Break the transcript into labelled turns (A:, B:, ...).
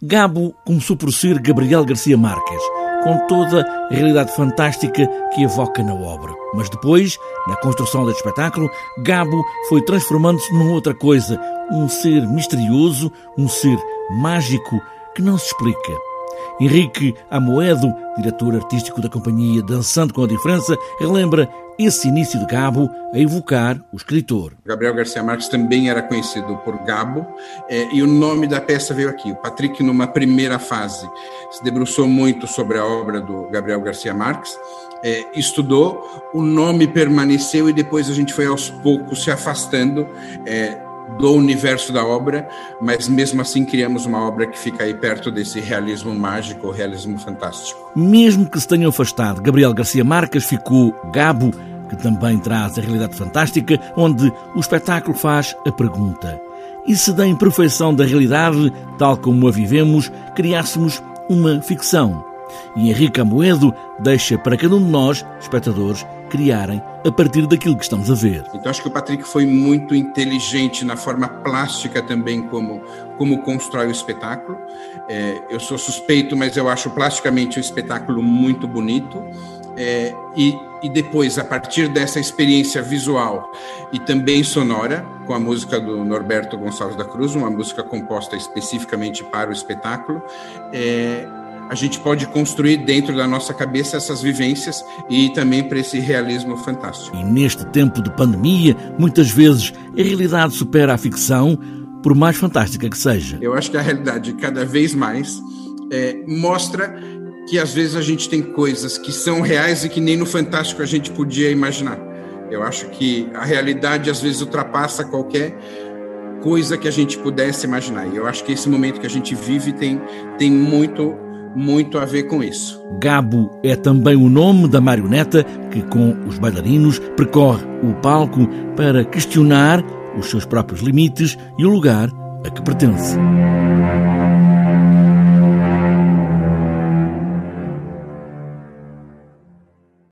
A: Gabo começou por ser Gabriel Garcia Marques, com toda a realidade fantástica que evoca na obra. Mas depois, na construção deste espetáculo, Gabo foi transformando-se numa outra coisa, um ser misterioso, um ser mágico que não se explica. Henrique Amoedo, diretor artístico da companhia Dançando com a Diferença, relembra esse início de Gabo a evocar o escritor.
B: Gabriel Garcia Marques também era conhecido por Gabo, é, e o nome da peça veio aqui. O Patrick, numa primeira fase, se debruçou muito sobre a obra do Gabriel Garcia Marques, é, estudou, o nome permaneceu e depois a gente foi aos poucos se afastando. É, do universo da obra, mas mesmo assim criamos uma obra que fica aí perto desse realismo mágico, realismo fantástico.
A: Mesmo que se tenham afastado, Gabriel Garcia Marques ficou Gabo, que também traz a realidade fantástica, onde o espetáculo faz a pergunta: e se da imperfeição da realidade, tal como a vivemos, criássemos uma ficção? E Henrique Amoedo deixa para cada um de nós, espectadores, criarem a partir daquilo que estamos a ver.
B: Então acho que o Patrick foi muito inteligente na forma plástica também como como constrói o espetáculo. É, eu sou suspeito, mas eu acho plasticamente o espetáculo muito bonito. É, e, e depois, a partir dessa experiência visual e também sonora, com a música do Norberto Gonçalves da Cruz, uma música composta especificamente para o espetáculo, é, a gente pode construir dentro da nossa cabeça essas vivências e também para esse realismo fantástico.
A: E neste tempo de pandemia, muitas vezes a realidade supera a ficção, por mais fantástica que seja.
B: Eu acho que a realidade, cada vez mais, é, mostra que às vezes a gente tem coisas que são reais e que nem no fantástico a gente podia imaginar. Eu acho que a realidade às vezes ultrapassa qualquer coisa que a gente pudesse imaginar. E eu acho que esse momento que a gente vive tem, tem muito muito a ver com isso.
A: Gabo é também o nome da marioneta que, com os bailarinos, percorre o palco para questionar os seus próprios limites e o lugar a que pertence.